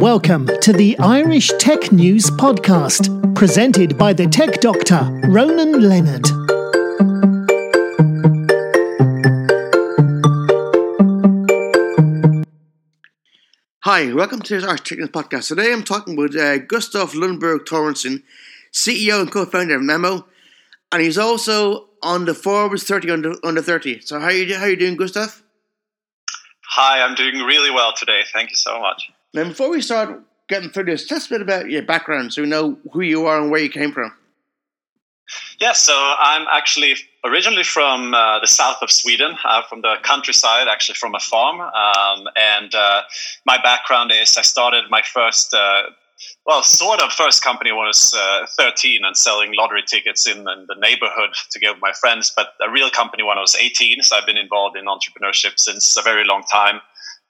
Welcome to the Irish Tech News Podcast, presented by the tech doctor, Ronan Leonard. Hi, welcome to our Tech News Podcast. Today I'm talking with uh, Gustav Lundberg Toresson, CEO and co-founder of Memmo, and he's also on the Forbes 30 under, under 30. So how are you, how are you doing, Gustav? Hi, I'm doing really well today. Thank you so much. Now, before we start getting through this, tell us a bit about your background so we know who you are and where you came from. Yeah, so I'm actually originally from uh, the south of Sweden, uh, from the countryside, actually from a farm. Um, and uh, my background is I started my first, uh, well, sort of first company when I was uh, 13 and selling lottery tickets in, in, the neighborhood together with my friends, but a real company when I was 18. So I've been involved in entrepreneurship since a very long time.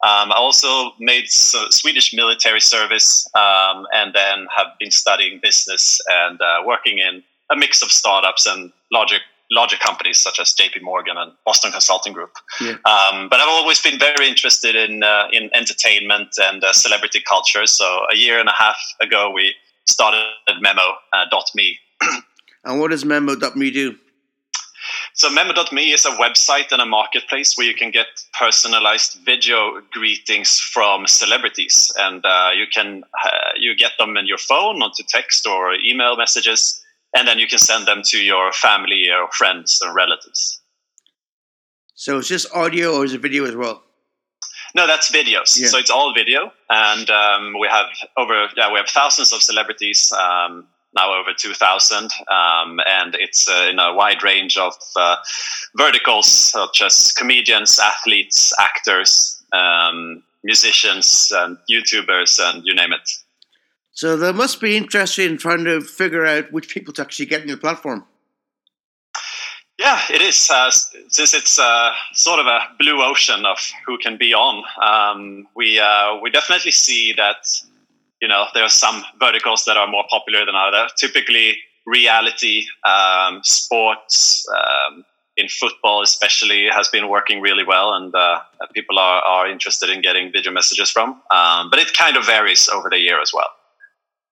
Um, I also made Swedish military service um, and then have been studying business and uh, working in a mix of startups and larger larger companies such as JP Morgan and Boston Consulting Group. Yeah. Um, but I've always been very interested in uh, in entertainment and uh, celebrity culture. So a year and a half ago, we started Memmo.me. Uh, and what does Memmo.me do? So Memmo.me is a website and a marketplace where you can get personalized video greetings from celebrities, and uh, you can uh, you get them in your phone, onto text or email messages, and then you can send them to your family or friends and relatives. So it's just audio, or is it video as well? No, that's videos. Yeah. So it's all video, and um, we have over yeah we have thousands of celebrities. Um, now over 2000 um, and it's uh, in a wide range of uh, verticals such as comedians athletes actors um, musicians and youtubers and you name it so that must be interest in trying to figure out which people to actually get in your platform yeah, it is. Uh, since it's uh, sort of a blue ocean of who can be on, um, we uh, we definitely see that you know there are some verticals that are more popular than others. Typically, reality, um, sports, um, in football especially has been working really well, and uh, people are, are interested in getting video messages from. Um, but it kind of varies over the year as well.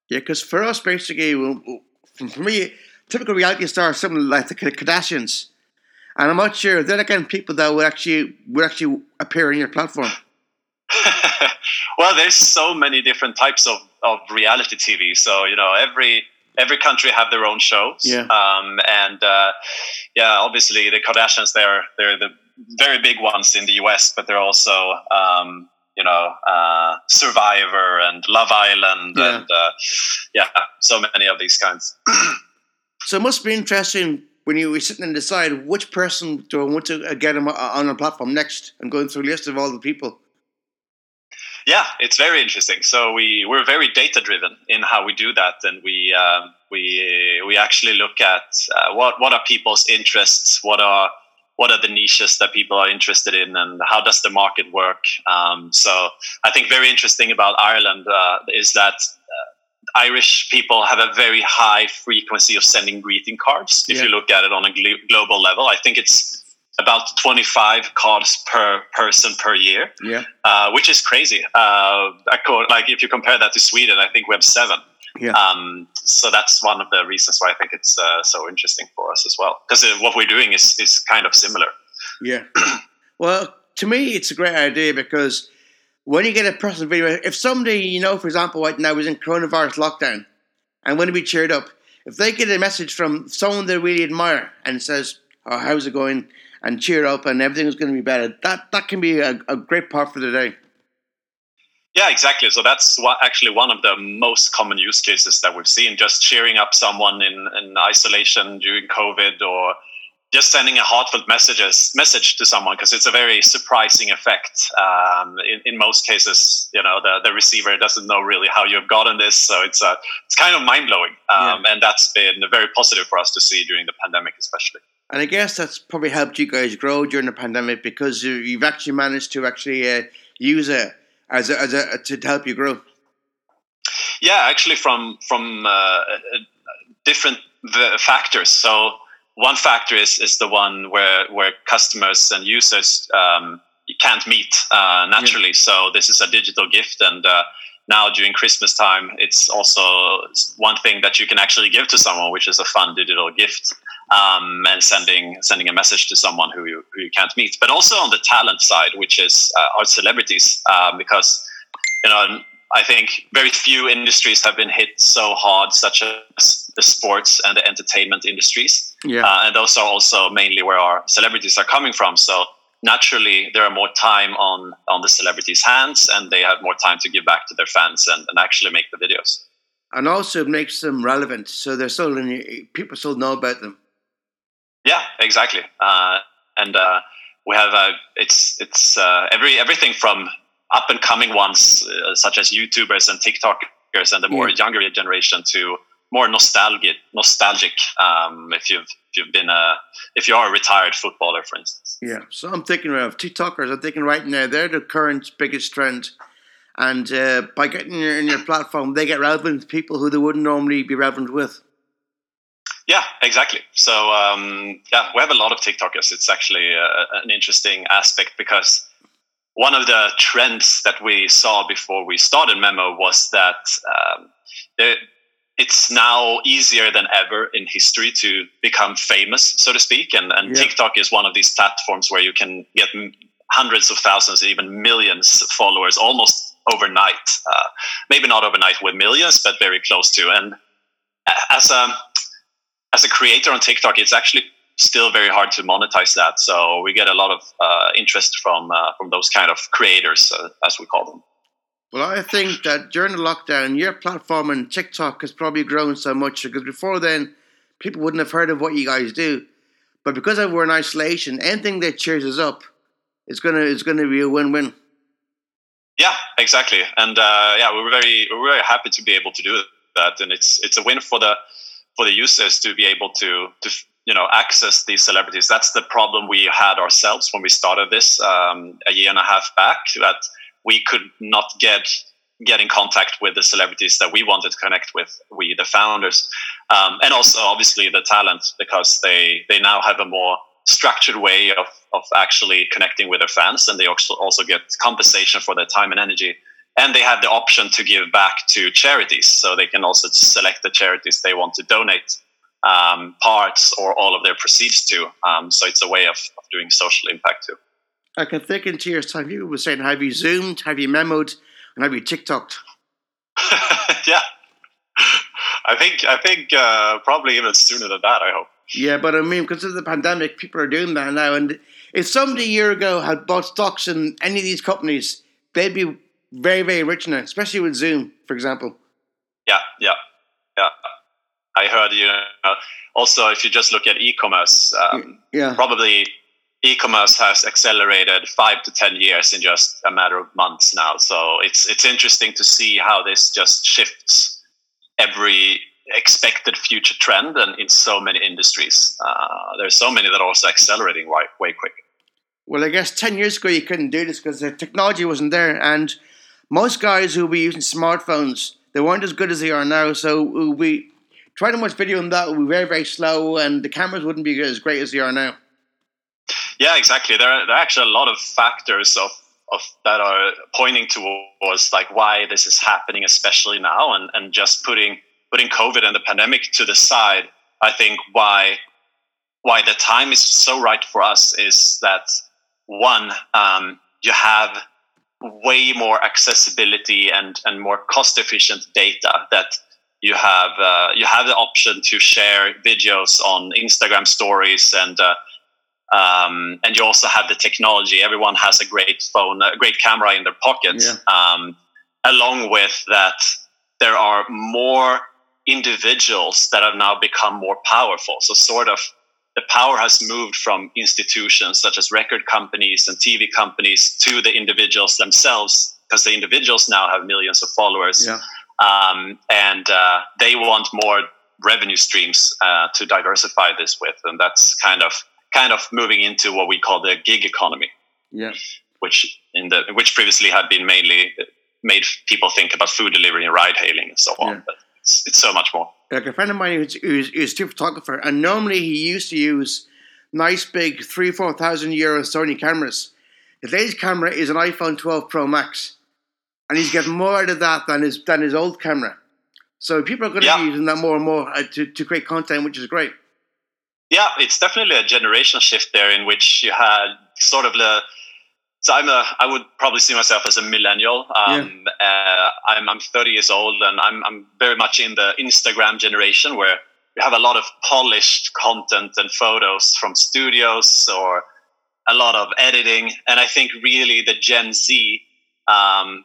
Yeah, because for us, basically, for me, typical reality star, something like the Kardashians, and I'm not sure they're the kind of people that would actually would actually appear on your platform. well, there's so many different types of, of reality TV. So you know, every every country have their own shows. Yeah. Um, and uh, yeah, obviously the Kardashians they're they're the very big ones in the US, but they're also um, you know uh, Survivor and Love Island yeah. and uh, yeah, so many of these kinds. so it must be interesting when you were sitting and decide which person do I want to get on a platform next and going through a list of all the people. Yeah, it's very interesting. So we we're very data driven in how we do that, and we um, we we actually look at uh, what what are people's interests, what are what are the niches that people are interested in, and how does the market work. Um, so I think very interesting about Ireland uh, is that. Uh, Irish people have a very high frequency of sending greeting cards. If yeah. you look at it on a gl- global level, I think it's about 25 cards per person per year, yeah, uh, which is crazy. Uh, like if you compare that to Sweden, I think we have seven. Yeah. Um, so that's one of the reasons why I think it's uh, so interesting for us as well, because uh, what we're doing is is kind of similar. Yeah. well, to me, it's a great idea because when you get a personal video, if somebody you know, for example, right now is in coronavirus lockdown and want to be cheered up, if they get a message from someone they really admire and says, "Oh, how's it going?" and cheer up and everything's going to be better. That that can be a, a great part for the day. Yeah, exactly. So that's what, actually one of the most common use cases that we've seen. Just cheering up someone in, in isolation during COVID, or just sending a heartfelt messages message to someone because it's a very surprising effect. Um, in, in, most cases, you know, the, the receiver doesn't know really how you've gotten this, so it's uh, it's kind of mind blowing, um, yeah. and that's been very positive for us to see during the pandemic, especially. And I guess that's probably helped you guys grow during the pandemic because you've actually managed to actually uh, use it as a, as a, to help you grow. Yeah, actually, from from uh, different factors. So one factor is is the one where where customers and users um, can't meet uh, naturally. Yeah. So this is a digital gift, and uh, now during Christmas time, it's also one thing that you can actually give to someone, which is a fun digital gift. Um, and sending sending a message to someone who you, who you can't meet, but also on the talent side, which is uh, our celebrities, um, because you know I think very few industries have been hit so hard, such as the sports and the entertainment industries. Yeah. Uh, and those are also mainly where our celebrities are coming from. So naturally, there are more time on on the celebrities' hands, and they have more time to give back to their fans and, and actually make the videos. And also it makes them relevant, so they're still in, people still know about them. Yeah, exactly. Uh, and uh, we have uh, it's it's uh, every everything from up and coming ones uh, such as YouTubers and TikTokers and the more yeah. younger generation to more nostalgic nostalgic um, if you've if you've been a if you are a retired footballer for instance yeah so i'm thinking of tiktokers i'm thinking right now they're the current biggest trend and uh, by getting in your, in your platform they get relevant to people who they wouldn't normally be relevant with yeah, exactly. So um, yeah, we have a lot of TikTokers. It's actually uh, an interesting aspect because one of the trends that we saw before we started Memmo was that um, it's now easier than ever in history to become famous, so to speak. And, and yeah. TikTok is one of these platforms where you can get hundreds of thousands, even millions of followers almost overnight. Uh, maybe not overnight with millions, but very close to. And as a as a creator on TikTok, it's actually still very hard to monetize that. So we get a lot of uh, interest from uh, from those kind of creators, uh, as we call them. Well, I think that during the lockdown, your platform and TikTok has probably grown so much because before then, people wouldn't have heard of what you guys do. But because we're in isolation, anything that cheers us up is gonna is gonna be a win win. Yeah, exactly, and uh, yeah, we're very we're very happy to be able to do that, and it's it's a win for the for the users to be able to to you know access these celebrities. That's the problem we had ourselves when we started this um, a year and a half back. That we could not get get in contact with the celebrities that we wanted to connect with, we the founders, um, and also obviously the talent because they they now have a more structured way of of actually connecting with their fans, and they also also get compensation for their time and energy. And they have the option to give back to charities, so they can also select the charities they want to donate um, parts or all of their proceeds to. Um, so it's a way of, of doing social impact too. I can think in two years' time, people were saying, have you Zoomed, have you memoed, and have you TikToked? yeah. I think I think uh, probably even sooner than that. I hope. Yeah, but I mean, because of the pandemic, people are doing that now. And if somebody a year ago had bought stocks in any of these companies, they'd be very, very rich now, especially with Zoom, for example. Yeah, yeah, yeah. I heard you. Know, also, if you just look at e-commerce, um, yeah, probably e-commerce has accelerated five to ten years in just a matter of months now. So it's it's interesting to see how this just shifts every expected future trend and in so many industries. Uh, there's so many that are also accelerating way, way quicker. Well, I guess 10 years ago you couldn't do this because the technology wasn't there. And most guys who were using smartphones, they weren't as good as they are now. So we try to watch video on that would be very, very slow and the cameras wouldn't be as great as they are now. Yeah, exactly. There are, there are actually a lot of factors of, of that are pointing towards like why this is happening, especially now, and, and just putting putting COVID and the pandemic to the side. I think why why the time is so right for us is that one um, you have way more accessibility and and more cost efficient data that you have uh, you have the option to share videos on Instagram stories and uh, um, and you also have the technology. Everyone has a great phone, a great camera in their pocket. Yeah. Um, along with that, there are more individuals that have now become more powerful. So, sort of, the power has moved from institutions such as record companies and TV companies to the individuals themselves, because the individuals now have millions of followers. Yeah. Um, and uh, they want more revenue streams uh, to diversify this with. And that's kind of kind of moving into what we call the gig economy. Yeah. Which in the which previously had been mainly made people think about food delivery and ride hailing and so on. Yeah. But it's, it's so much more. Like a friend of mine who's, who's, who's a photographer, and normally he used to use nice big three, four thousand euro Sony cameras. Today's camera is an iPhone 12 Pro Max. and he's getting more out of that than his than his old camera. So people are going to Yeah. be using that more and more uh, to to create content, which is great. Yeah, it's definitely a generation shift there in which you had sort of the. So I'm a. I would probably see myself as a millennial. Um, uh, I'm I'm 30 years old, and I'm I'm very much in the Instagram generation where we have a lot of polished content and photos from studios or a lot of editing, and I think really the Gen Z, um,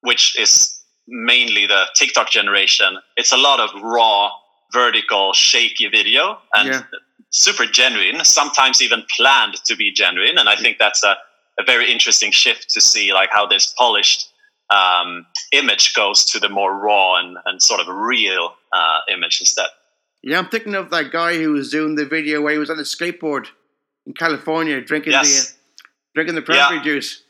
which is mainly the TikTok generation, it's a lot of raw, vertical, shaky video and Yeah. Super genuine, sometimes even planned to be genuine. And I think that's a, a very interesting shift to see like how this polished um, image goes to the more raw and, and sort of real uh, image instead. Yeah, I'm thinking of that guy who was doing the video where he was on a skateboard in California drinking Yes. the uh, drinking the cranberry juice.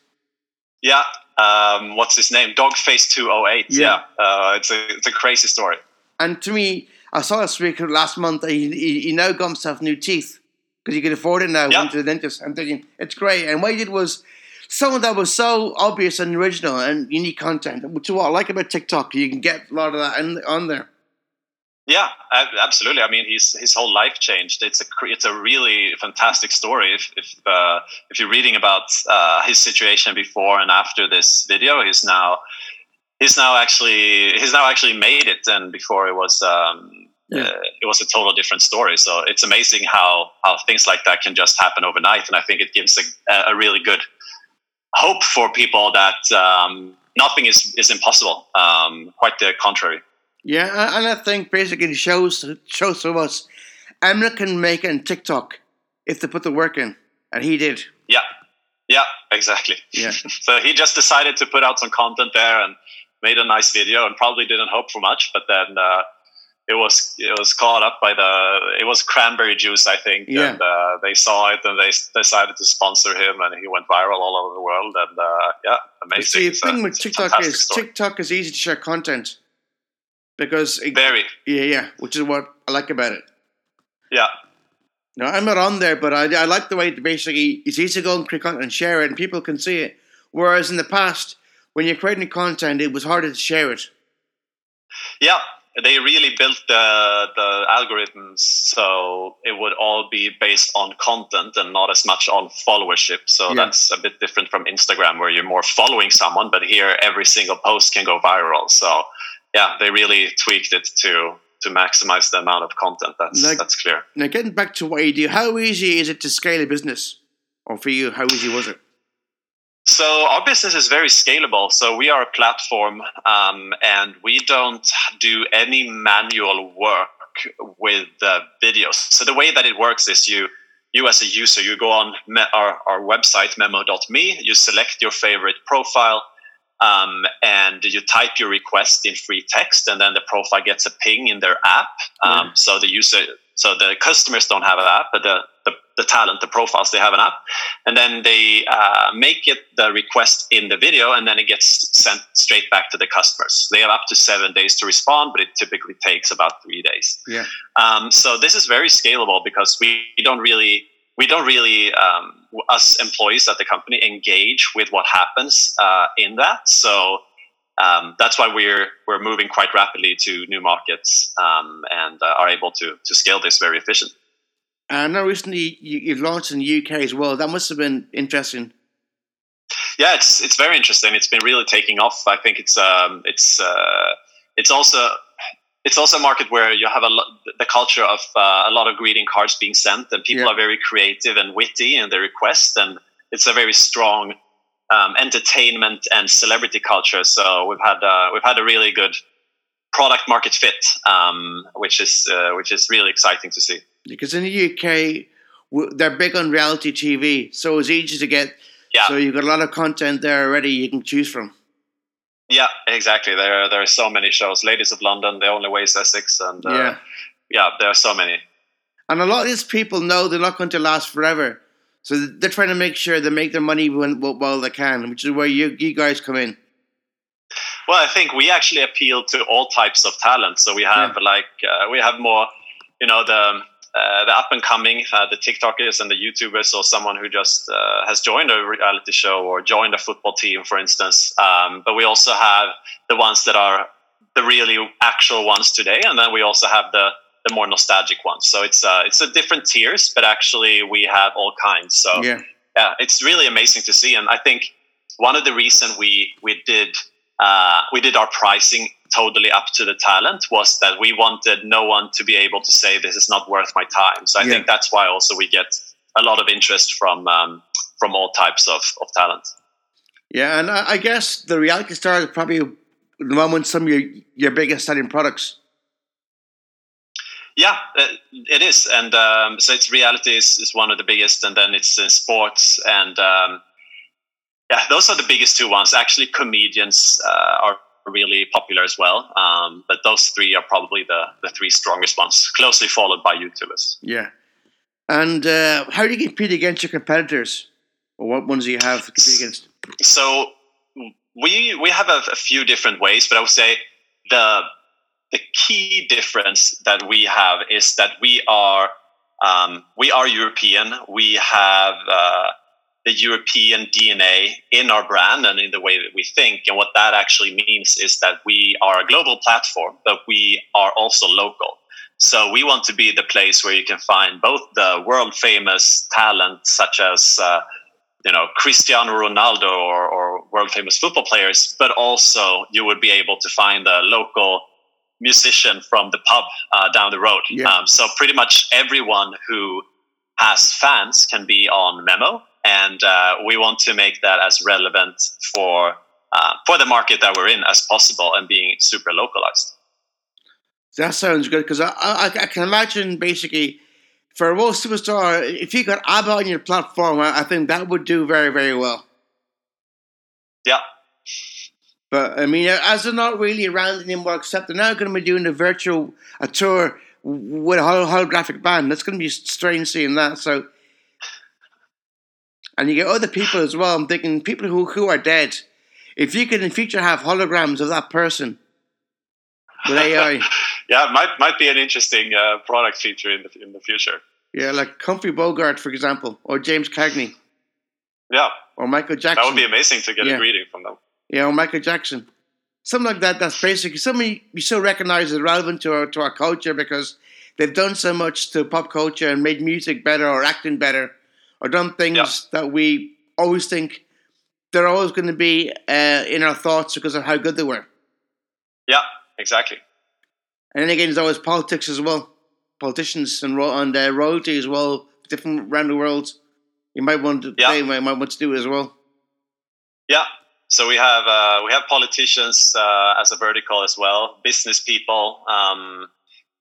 Yeah. Um, what's his name? Doggface 208. Yeah. Yeah. Uh, it's, a, it's a crazy story. And to me, I saw a speaker last month. He, he, he now got himself new teeth because he can afford it now. Yeah. Went to the dentist. I'm thinking it's great. And what he did was someone that was so obvious and original and unique content, which is what I like about TikTok. You can get a lot of that in, on there. Yeah, absolutely. I mean, his his whole life changed. It's a it's a really fantastic story. If if uh, if you're reading about uh, his situation before and after this video, he's now he's now actually he's now actually made it. And before it was um, Yeah. uh, it was a total different story. So it's amazing how how things like that can just happen overnight. And I think it gives a, a really good hope for people that um, nothing is is impossible. Um, quite the contrary. Yeah, and I think basically shows shows to us Emma can make it on TikTok if they put the work in, and he did. Yeah, yeah, exactly. Yeah. so he just decided to put out some content there and made a nice video, and probably didn't hope for much, but then uh, it was it was caught up by the it was cranberry juice, I think, Yeah. and uh, they saw it and they decided to sponsor him, and he went viral all over the world, and uh, yeah, amazing. See, the It's a- thing with TikTok is story. TikTok is easy to share content because it, very yeah, yeah, which is what I like about it. yeah. No, I'm not on there, but I, I like the way that basically it's easy to go and click on it and share it, and people can see it. Whereas in the past, when you're creating content, it was harder to share it. Yeah, they really built the the algorithms so it would all be based on content and not as much on followership. So Yeah. that's a bit different from Instagram where you're more following someone, but here every single post can go viral. So yeah, they really tweaked it to to maximize the amount of content. That's Like- that's clear. Now, getting back to what you do, how easy is it to scale a business? Or for you, how easy was it? So our business is very scalable. So we are a platform, um, and we don't do any manual work with the videos. So the way that it works is you, you as a user, you go on me- our, our website memmo.me, you select your favorite profile, um, and you type your request in free text, and then the profile gets a ping in their app. Um, Yeah. So the user, so the customers don't have an app, but the, the talent, the profiles, they have an app, and then they uh, make it the request in the video, and then it gets sent straight back to the customers. They have up to seven days to respond, but it typically takes about three days. Yeah. Um, so this is very scalable because we don't really we don't really um, us employees at the company engage with what happens uh, in that. So um, that's why we're we're moving quite rapidly to new markets um, and uh, are able to to scale this very efficient. And now recently you, you've launched in the UK as well. That must have been interesting. Yeah, it's it's very interesting. It's been really taking off. I think it's um, it's uh, it's also it's also a market where you have a lot, the culture of uh, a lot of greeting cards being sent, and people Yeah. are very creative and witty in their request, and it's a very strong um, entertainment and celebrity culture. So we've had uh, we've had a really good product market fit, um, which is uh, which is really exciting to see. Because in the UK, they're big on reality TV. So it's easy to get. Yeah. So you've got a lot of content there already you can choose from. Yeah, exactly. There there are so many shows. Ladies of London, The Only Way is Essex, and uh, yeah. yeah, there are so many. And a lot of these people know they're not going to last forever. So they're trying to make sure they make their money when, while they can, which is where you, you guys come in. Well, I think we actually appeal to all types of talent. So we have like uh, we have more, you know, the uh, the up and coming, uh, the TikTokers and the YouTubers, or someone who just uh, has joined a reality show or joined a football team, for instance. Um, but we also have the ones that are the really actual ones today, and then we also have the the more nostalgic ones. So it's uh, it's a different tiers, but actually we have all kinds. So Yeah. yeah, it's really amazing to see, and I think one of the reason we we did uh, we did our pricing totally up to the talent was that we wanted no one to be able to say this is not worth my time. So I Yeah. think that's why also we get a lot of interest from um, from all types of, of talent. Yeah, and I, guess the reality stars are probably at the moment some of your your biggest selling products. Yeah, uh, it is, and um, so it's reality is, is one of the biggest, and then it's in sports, and um, yeah, those are the biggest two ones. Actually, comedians uh, are really popular as well, um, but those three are probably the the three strongest ones, closely followed by YouTubers. Yeah. And uh, how do you compete against your competitors? Or what ones do you have to compete against? So we we have a, a few different ways, but I would say the the key difference that we have is that we are um, we are European. We have uh, the European DNA in our brand and in the way that we think. And what that actually means is that we are a global platform, but we are also local. So we want to be the place where you can find both the world famous talent, such as uh, you know Cristiano Ronaldo or, or world famous football players, but also you would be able to find a local musician from the pub uh, down the road. Yeah. Um, so pretty much everyone who has fans can be on Memmo, and uh, we want to make that as relevant for uh, for the market that we're in as possible, and being super localized. That sounds good because I, I, I can imagine basically for a world superstar, if you got ABBA on your platform, I, I think that would do very, very well. Yeah, But I mean, as they're not really around anymore, except they're now going to be doing a virtual a tour with a hol- holographic band. That's going to be strange seeing that. So, and you get other people as well. I'm thinking people who who are dead. If you could in future have holograms of that person with AI, yeah, it might might be an interesting uh, product feature in the in the future. yeah, like Humphrey Bogart, for example, or James Cagney, Yeah, or Michael Jackson. that would be amazing to get Yeah. a greeting from them. Yeah, or Michael Jackson. Something like that. That's basically something we still recognize as relevant to our to our culture because they've done so much to pop culture and made music better or acting better or done things Yeah. that we always think they're always going to be uh, in our thoughts because of how good they were. Yeah, exactly. And then again, there's always politics as well, politicians and ro- and uh, royalty as well, different around the world. You might want to Yeah. they might, might want to do as well. Yeah. So we have uh, we have politicians uh, as a vertical as well, business people, um,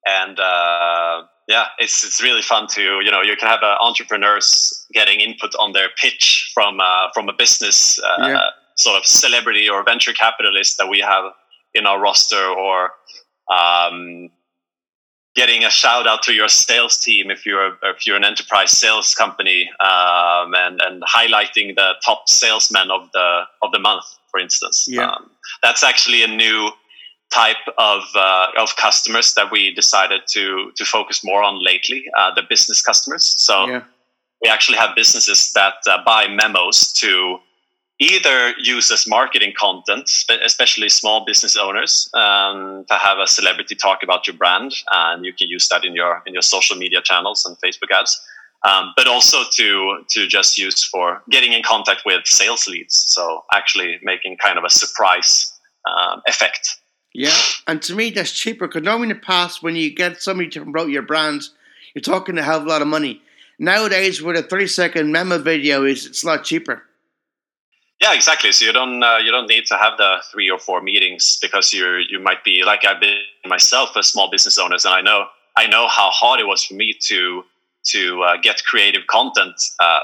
and uh, yeah, it's it's really fun to you know you can have uh, entrepreneurs getting input on their pitch from uh, from a business uh, Yeah. sort of celebrity or venture capitalist that we have in our roster, or um, getting a shout out to your sales team if you're if you're an enterprise sales company um, and and highlighting the top salesman of the of the month for instance Yeah. um, that's actually a new type of uh, of customers that we decided to to focus more on lately uh, the business customers so Yeah, we actually have businesses that uh, buy memos to either use as marketing content, especially small business owners, um, to have a celebrity talk about your brand, and you can use that in your in your social media channels and Facebook ads. Um, but also to to just use for getting in contact with sales leads. So actually making kind of a surprise um, effect. Yeah, and to me that's cheaper because normally in the past when you get somebody to promote your brand, you're talking a hell of a lot of money. Nowadays, with a 30 second memo video, is it's a lot cheaper. Yeah, exactly. So you don't uh, you don't need to have the three or four meetings because you you might be like I've been myself a small business owners, and I know I know how hard it was for me to to uh, get creative content uh,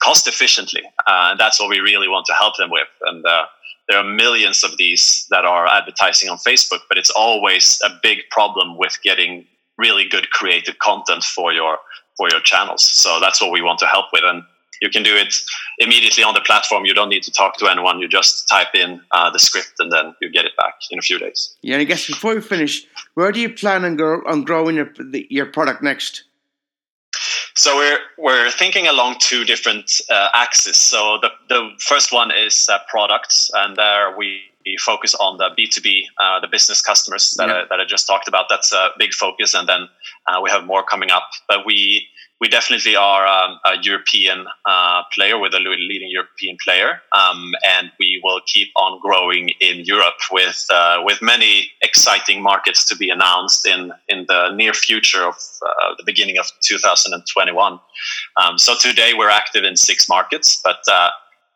cost efficiently, uh, and that's what we really want to help them with. And uh, there are millions of these that are advertising on Facebook, but it's always a big problem with getting really good creative content for your for your channels. So that's what we want to help with, and you can do it immediately on the platform. You don't need to talk to anyone. You just type in uh, the script and then you get it back in a few days. Yeah, and I guess before we finish, where do you plan on, grow, on growing your, the, your product next? So we're we're thinking along two different uh, axes. So the the first one is uh, products, and there we focus on the B two B, uh, the business customers that yeah. I, that I just talked about. That's a big focus, and then uh, we have more coming up. But we we definitely are um, a European uh, player with a leading European player, um, and we will keep on growing in Europe with uh, with many exciting markets to be announced in in the near future of uh, the beginning of 2021. Um, so today we're active in six markets, but uh,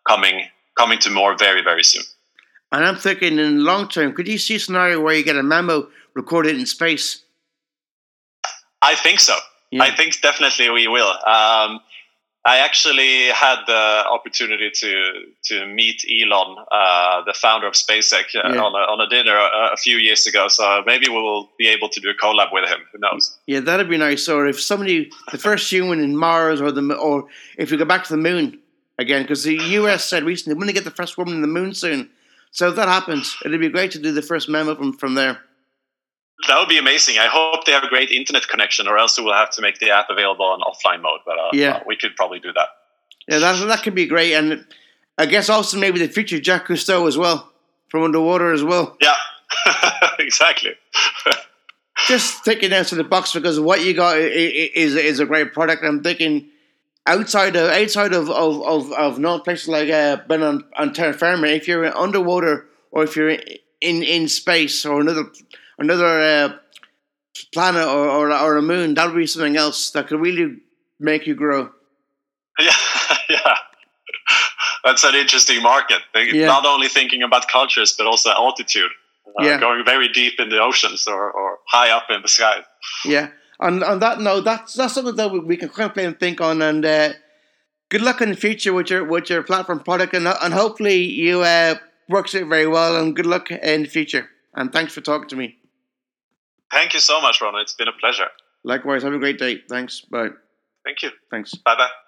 coming coming to more very very soon. And I'm thinking in the long term, could you see a scenario where you get a memo recorded in space? I think so. Yeah. I think definitely we will. Um, I actually had the opportunity to to meet Elon, uh, the founder of SpaceX, uh, yeah. on, a, on a dinner a, a, few years ago. So maybe we will be able to do a collab with him. Who knows? Yeah, that'd be nice. Or if somebody, the first human in Mars, or the or if we go back to the moon again, because the U.S. said recently we're going to get the first woman in the moon soon. So if that happens, it'd be great to do the first memo from from there. That would be amazing. I hope they have a great internet connection, or else we will have to make the app available on offline mode. But uh, yeah, uh, we could probably do that. Yeah, that that could be great, and I guess also maybe the future Jacques Cousteau as well from underwater as well. Yeah, exactly. Just taking thinking outside the box because what you got is is a great product. I'm thinking outside of outside of of of, of no places like uh, been on on terra firma. If you're underwater or if you're in in space or another another uh, planet or, or, or a moon, that would be something else that could really make you grow. Yeah, yeah. That's an interesting market. Yeah. Not only thinking about cultures, but also altitude. Uh, yeah. Going very deep in the oceans or, or high up in the sky. Yeah. On, on that note, that's that's something that we can kind of play and think on. And uh, good luck in the future with your with your platform product, and and hopefully you uh, works it very well. And good luck in the future. And thanks for talking to me. Thank you so much, Ron. It's been a pleasure. Likewise. Have a great day. Thanks. Bye. Thank you. Thanks. Bye bye.